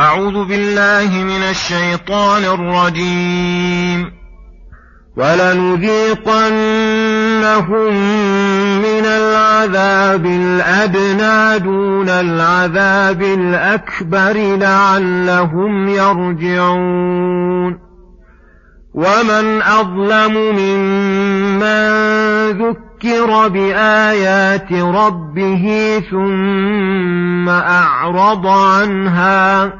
أعوذ بالله من الشيطان الرجيم. ولنذيقنهم من العذاب الأدنى دون العذاب الأكبر لعلهم يرجعون. ومن أظلم ممن ذكر بآيات ربه ثم أعرض عنها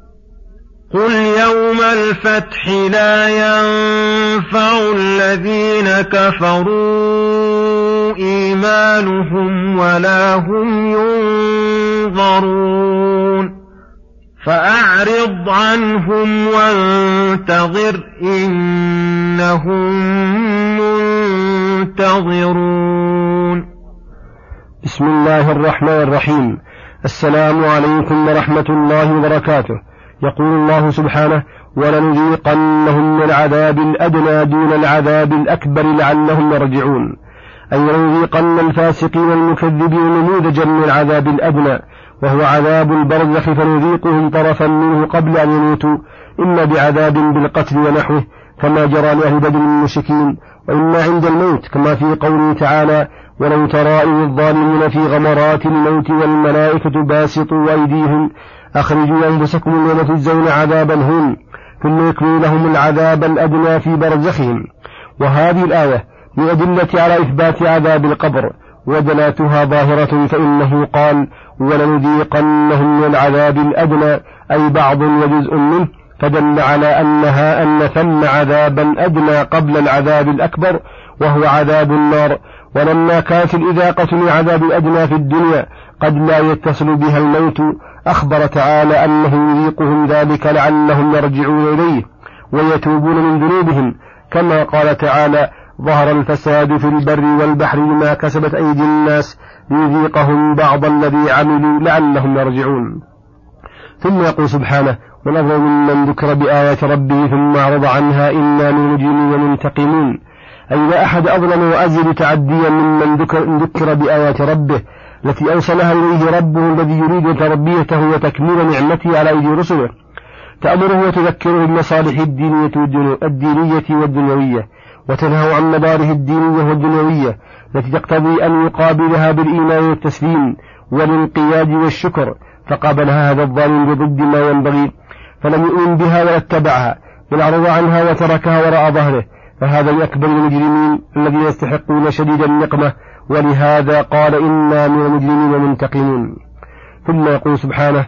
قل يوم الفتح لا ينفع الذين كفروا إيمانهم ولا هم ينظرون فأعرض عنهم وانتظر إنهم منتظرون بسم الله الرحمن الرحيم السلام عليكم ورحمة الله وبركاته يقول الله سبحانه ولنذيقنهم من العذاب الأدنى دون العذاب الأكبر لعلهم يرجعون. أي لنذيقن الفاسقين المكذبين نموذجا من العذاب الأدنى وهو عذاب البرزخ فنذيقهم طرفا منه قبل أن يموتوا. إما بعذاب بالقتل ونحوه كما جرى لأهل بدر المشركين. وإما عند الموت كما في قوله تعالى ولو ترى إذ الظالمون في غمرات الموت والملائكة باسطوا أيديهم أخرجوا أنفسكم اليوم تجزون عذاب الهون ثم يكمل لهم العذاب الأدنى في برزخهم. وهذه الآية من أدلة على إثبات عذاب القبر ودلاتها ظاهرة فإنه قال ولنذيقنهم من العذاب الأدنى أي بعض وجزء منه فدل على أنها أن ثم عذابا أدنى قبل العذاب الأكبر وهو عذاب النار. ولما كانت الإذاقة للعذاب الأدنى في الدنيا قد لا يتصل بها الموت أخبر تعالى أنه يذيقهم ذلك لعلهم يرجعون إليه ويتوبون من ذنوبهم. كما قال تعالى ظهر الفساد في البر والبحر بما كسبت أيدي الناس ليذيقهم بعض الذي عملوا لعلهم يرجعون. ثم يقول سبحانه من أظلم ممن ذكر بآيات ربه ثم أعرض عنها إنا من مجرمين منتقمون أي لا أحد أظلم وأزيد تعديا ممن ذكر, ذكر بآيات ربه. التي أوصلها إليه ربه الذي يريد تربيته وتكميل نعمته على أيدي رسله. تأمره وتذكره بالمصالح الدينية الدينية والدنيوية وتنهى عن مداره الدينية والدنيوية التي تقتضي أن يقابلها بالإيمان والتسليم والانقياد والشكر. فقابلها هذا الظالم بضد ما ينبغي فلم يؤمن بها ولا اتبعها بل أعرض عنها وتركها وراء ظهره. فهذا من المجرمين الذين يستحقون شديد النقمة ولهذا قال إنا من المجرمين منتقمون ثم يقول سبحانه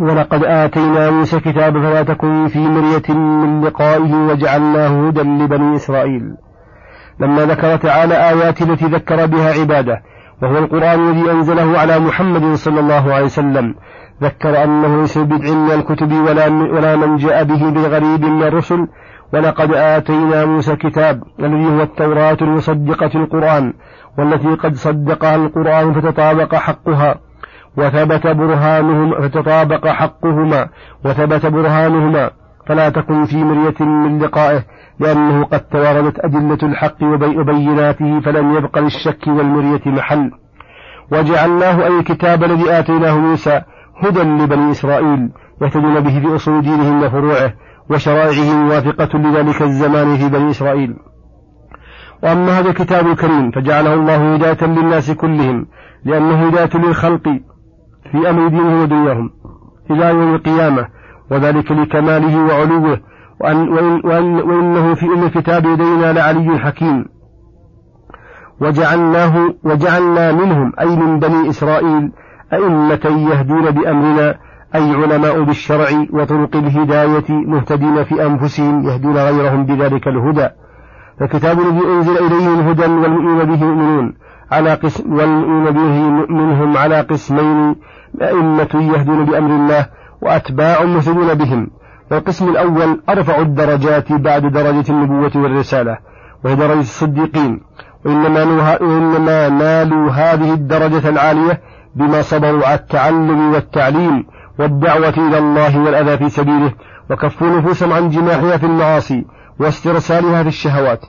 ولقد آتينا موسى كتاب فلا تكن في مرية من لقائه وجعلناه هدى لبني إسرائيل. لما ذكر تعالى آيات التي ذكر بها عباده وهو القرآن الذي أنزله على محمد صلى الله عليه وسلم ذكر أنه ليس بدع من الكتب ولا, ولا من جاء به بالغريب من الرسل ولقد آتينا موسى كتاب الذي هو التوراة المصدقة القرآن والتي قد صدقها القرآن فتطابق حقها وثبت برهانهما فتطابق حقهما وثبت برهانهما فلا تكن في مرية من لقائه لأنه قد تواردت أدلة الحق وبيناته فلم يبق للشك والمرية محل. وجعلناه أي الكتاب الذي آتيناه موسى هدى لبني إسرائيل يهتدون به في أصول دينهم وفروعه وشرائعه موافقة لذلك الزمان في بني إسرائيل. وأما هذا الكتاب الكريم فجعله الله هداية للناس كلهم لأنه هداية للخلق في أمر دينهم ودنياهم إلى يوم القيامة وذلك لكماله وعلوه وأن وإن وأن وإنه في أم الكتاب لدينا لعلي حكيم. وجعلناه وجعلنا منهم أي من بني إسرائيل أئمة يهدون بأمرنا أي علماء بالشرع وطرق الهداية مهتدين في أنفسهم يهدون غيرهم بذلك الهدى. فالكتاب الذي أنزل إليهم هدى والمؤمنون به يؤمنون على قسم والمؤمنون به منهم على قسمين أئمة يهدون بأمر الله وأتباع مهتدون بهم. والقسم الأول أرفع الدرجات بعد درجة النبوة والرسالة وهي درجة الصديقين. وإنما, وإنما نالوا هذه الدرجة العالية بما صبروا على التعلم والتعليم. والدعوة إلى الله والأذى في سبيله وكفوا نفوسهم عن جماحها في المعاصي واسترسالها في الشهوات.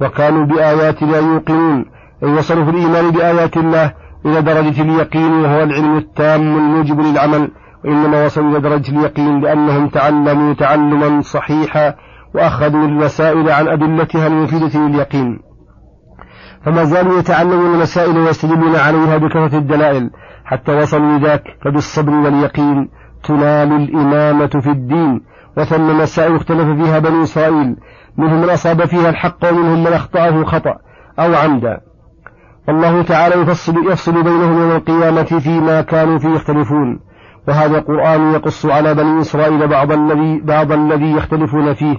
وكانوا بآياتنا يوقنون أي وصلوا في الإيمان بآيات الله إلى درجة اليقين وهو العلم التام الموجب للعمل. وإنما وصلوا إلى درجة اليقين لأنهم تعلموا تعلما صحيحا وأخذوا المسائل عن أدلتها المفيدة لليقين. فما زالوا يتعلمون المسائل ويستدلون عليها بكثرة الدلائل حتى وصلوا لذاك فبالصبر واليقين تنال الإمامة في الدين وثم مسائل اختلف فيها بني إسرائيل منهم من أصاب فيها الحق ومنهم من أخطأه خطأ أو عمدا. الله تعالى يفصل, يفصل بينهم يوم القيامة فيما كانوا فيه يختلفون وهذا القرآن يقص على بني إسرائيل بعض الذي بعض الذي يختلفون فيه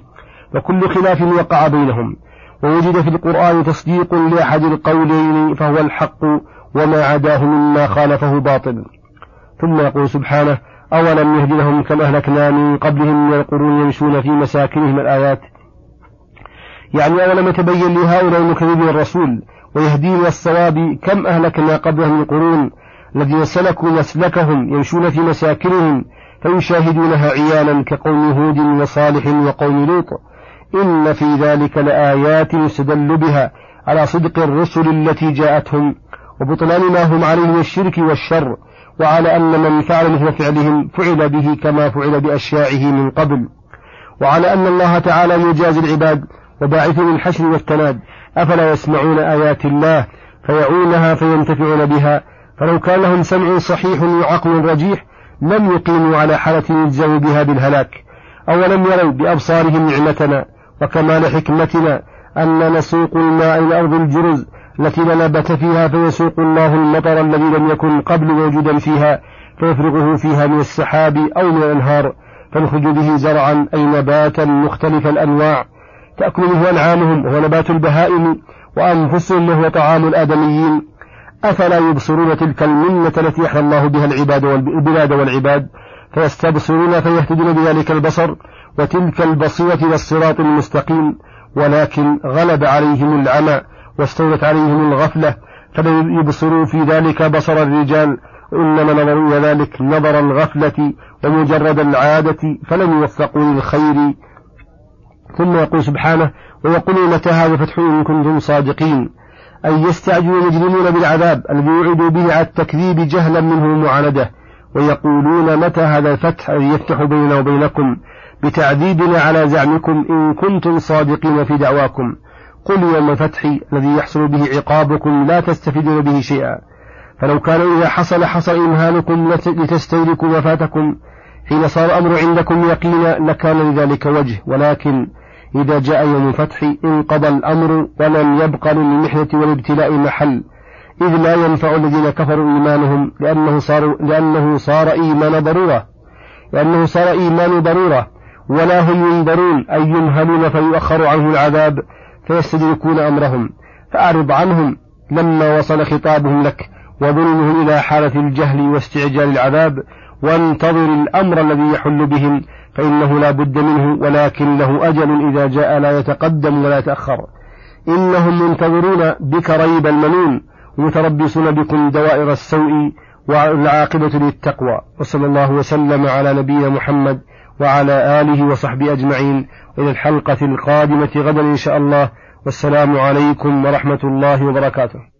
وكل خلاف وقع بينهم. ووجد في القرآن تصديق لأحد القولين فهو الحق وما عداه مما خالفه باطل. ثم يقول سبحانه أولم يهد لهم كما أهلكنا من قبلهم من القرون يمشون في مساكنهم الآيات؟ يعني أولم يتبين لهؤلاء المكذبين الرسول ويهدين الصواب كم أهلكنا قبلهم من قرون الذين سلكوا مسلكهم يمشون في مساكنهم فيشاهدونها عيانا كقوم هود وصالح وقوم لوط إن في ذلك لآيات يستدل بها على صدق الرسل التي جاءتهم وبطلان ما هم عليه من الشرك والشر وعلى أن من فعل مثل فعلهم فعل به كما فعل بأشياعه من قبل وعلى أن الله تعالى يجازي العباد وباعث الحشر والتناد أفلا يسمعون آيات الله فيعونها فينتفعون بها فلو كان لهم سمع صحيح وعقل رجيح لم يقيموا على حالة يجزوا بها بالهلاك أولم يروا بأبصارهم نعمتنا وكمال حكمتنا أن نسوق الماء إلى أرض الجرز التي لا نبت فيها فيسوق الله المطر الذي لم يكن قبل موجودا فيها فيفرغه فيها من السحاب أو من الأنهار فنخرج به زرعا أي نباتا مختلف الأنواع تأكل منه أنعامهم وهو نبات البهائم وأنفسهم وهو طعام الآدميين أفلا يبصرون تلك المنة التي يحيى الله بها العباد والبلاد والعباد فيستبصرون فيهتدون بذلك البصر وتلك البصيرة إلى الصراط المستقيم ولكن غلب عليهم العمى واستولت عليهم الغفلة فلم يبصروا في ذلك بصر الرجال إنما نظروا إلى ذلك نظر الغفلة ومجرد العادة فلم يوفقوا للخير. ثم يقول سبحانه ويقولون متى هذا الفتح إن كنتم صادقين؟ أي يستعجل المجرمون بالعذاب الذي وعدوا به على التكذيب جهلا منه ومعاندة ويقولون متى هذا الفتح الذي يفتح بيننا وبينكم بتعذيبنا على زعمكم إن كنتم صادقين في دعواكم. قل يوم الفتح الذي يحصل به عقابكم لا تستفيدون به شيئا. فلو كان إذا حصل حصل إمهالكم لتستهلكوا وفاتكم. حين صار الأمر عندكم يقينا لكان لذلك وجه. ولكن إذا جاء يوم الفتح انقضى الأمر ولم يبق للمحنة والابتلاء محل. إذ لا ينفع الذين كفروا إيمانهم لأنه صار, لأنه صار إيمان ضرورة. لأنه صار إيمان ضرورة. ولا هم ينذرون أي يمهلون فيؤخر عنه العذاب فيستدركون أمرهم. فأعرض عنهم لما وصل خطابهم لك وظلمهم إلى حالة الجهل واستعجال العذاب. وانتظر الأمر الذي يحل بهم فإنه لا بد منه ولكن له أجل إذا جاء لا يتقدم ولا يتأخر. إنهم منتظرون بك ريب المنون. متربصون بكم دوائر السوء والعاقبة للتقوى. وصلى الله وسلم على نبينا محمد وعلى آله وصحبه أجمعين. إلى الحلقة القادمة غدا إن شاء الله. والسلام عليكم ورحمة الله وبركاته.